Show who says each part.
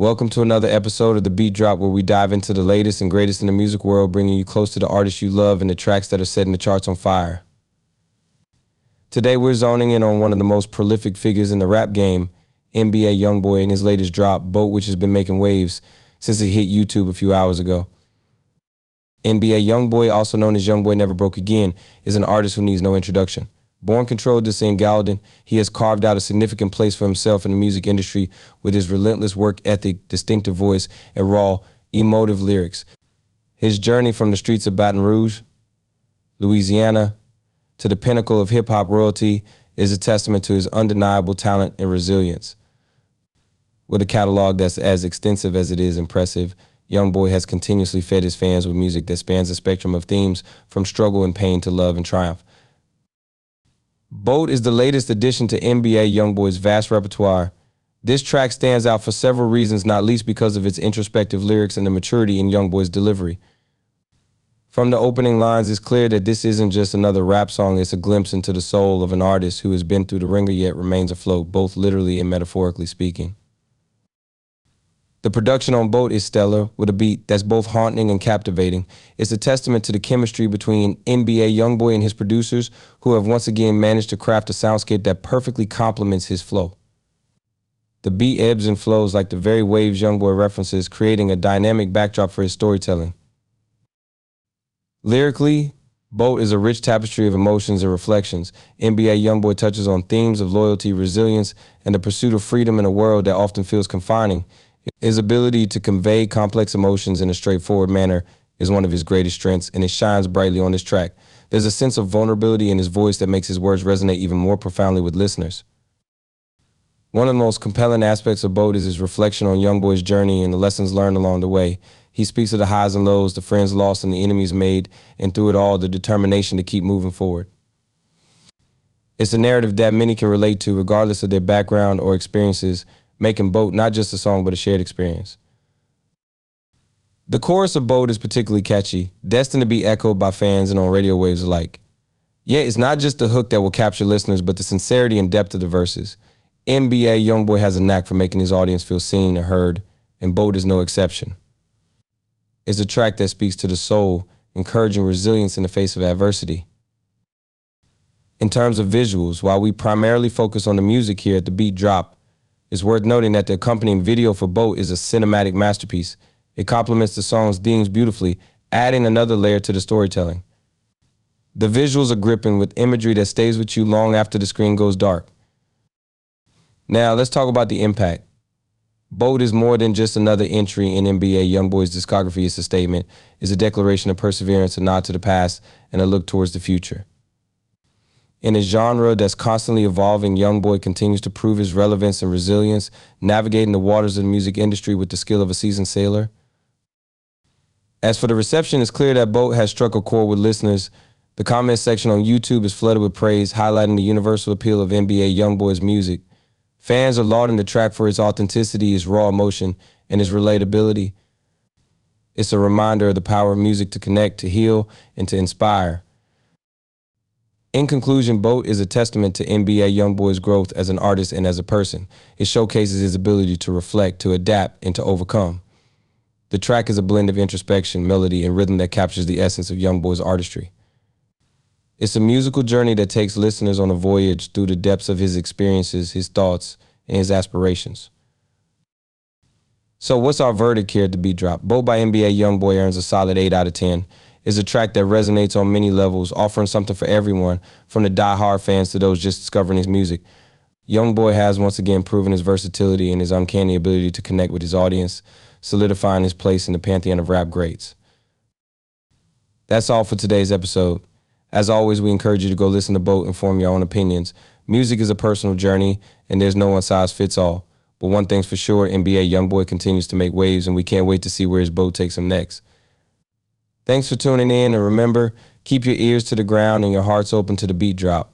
Speaker 1: Welcome to another episode of The Beat Drop, where we dive into the latest and greatest in the music world, bringing you close to the artists you love and the tracks that are setting the charts on fire. Today, we're zoning in on one of the most prolific figures in the rap game, NBA Youngboy, and his latest drop, Boat, which has been making waves since it hit YouTube a few hours ago. NBA Youngboy, also known as Youngboy Never Broke Again, is an artist who needs no introduction. Born Kentrell DeSean Gaulden, he has carved out a significant place for himself in the music industry with his relentless work ethic, distinctive voice, and raw, emotive lyrics. His journey from the streets of Baton Rouge, Louisiana, to the pinnacle of hip hop royalty is a testament to his undeniable talent and resilience. With a catalog that's as extensive as it is impressive, Youngboy has continuously fed his fans with music that spans a spectrum of themes from struggle and pain to love and triumph. Boat is the latest addition to NBA Youngboy's vast repertoire. This track stands out for several reasons, not least because of its introspective lyrics and the maturity in Youngboy's delivery. From the opening lines, it's clear that this isn't just another rap song, it's a glimpse into the soul of an artist who has been through the ringer yet remains afloat, both literally and metaphorically speaking. The production on Boat is stellar, with a beat that's both haunting and captivating. It's a testament to the chemistry between NBA Youngboy and his producers, who have once again managed to craft a soundscape that perfectly complements his flow. The beat ebbs and flows like the very waves Youngboy references, creating a dynamic backdrop for his storytelling. Lyrically, Boat is a rich tapestry of emotions and reflections. NBA Youngboy touches on themes of loyalty, resilience, and the pursuit of freedom in a world that often feels confining. His ability to convey complex emotions in a straightforward manner is one of his greatest strengths, and it shines brightly on this track. There's a sense of vulnerability in his voice that makes his words resonate even more profoundly with listeners. One of the most compelling aspects of Boat is his reflection on Youngboy's journey and the lessons learned along the way. He speaks of the highs and lows, the friends lost and the enemies made, and through it all, the determination to keep moving forward. It's a narrative that many can relate to, regardless of their background or experiences, making Boat not just a song, but a shared experience. The chorus of Boat is particularly catchy, destined to be echoed by fans and on radio waves alike. Yet it's not just the hook that will capture listeners, but the sincerity and depth of the verses. NBA Youngboy has a knack for making his audience feel seen and heard, and Boat is no exception. It's a track that speaks to the soul, encouraging resilience in the face of adversity. In terms of visuals, while we primarily focus on the music here at the beat drop, it's worth noting that the accompanying video for Boat is a cinematic masterpiece. It complements the song's themes beautifully, adding another layer to the storytelling. The visuals are gripping with imagery that stays with you long after the screen goes dark. Now, let's talk about the impact. Boat is more than just another entry in NBA Youngboy's discography. It's a statement, it's a declaration of perseverance, a nod to the past, and a look towards the future. In a genre that's constantly evolving, Youngboy continues to prove his relevance and resilience, navigating the waters of the music industry with the skill of a seasoned sailor. As for the reception, it's clear that Boat has struck a chord with listeners. The comment section on YouTube is flooded with praise, highlighting the universal appeal of NBA Youngboy's music. Fans are lauding the track for its authenticity, its raw emotion, and its relatability. It's a reminder of the power of music to connect, to heal, and to inspire. In conclusion, Boat is a testament to NBA Youngboy's growth as an artist and as a person. It showcases his ability to reflect, to adapt, and to overcome. The track is a blend of introspection, melody, and rhythm that captures the essence of Youngboy's artistry. It's a musical journey that takes listeners on a voyage through the depths of his experiences, his thoughts, and his aspirations. So what's our verdict here at the beat drop? Boat by NBA Youngboy earns a solid 8 out of 10. It's a track that resonates on many levels, offering something for everyone, from the die-hard fans to those just discovering his music. Youngboy has once again proven his versatility and his uncanny ability to connect with his audience, solidifying his place in the pantheon of rap greats. That's all for today's episode. As always, we encourage you to go listen to Boat and form your own opinions. Music is a personal journey, and there's no one size fits all. But one thing's for sure, NBA Youngboy continues to make waves, and we can't wait to see where his boat takes him next. Thanks for tuning in, and remember, keep your ears to the ground and your hearts open to the beat drop.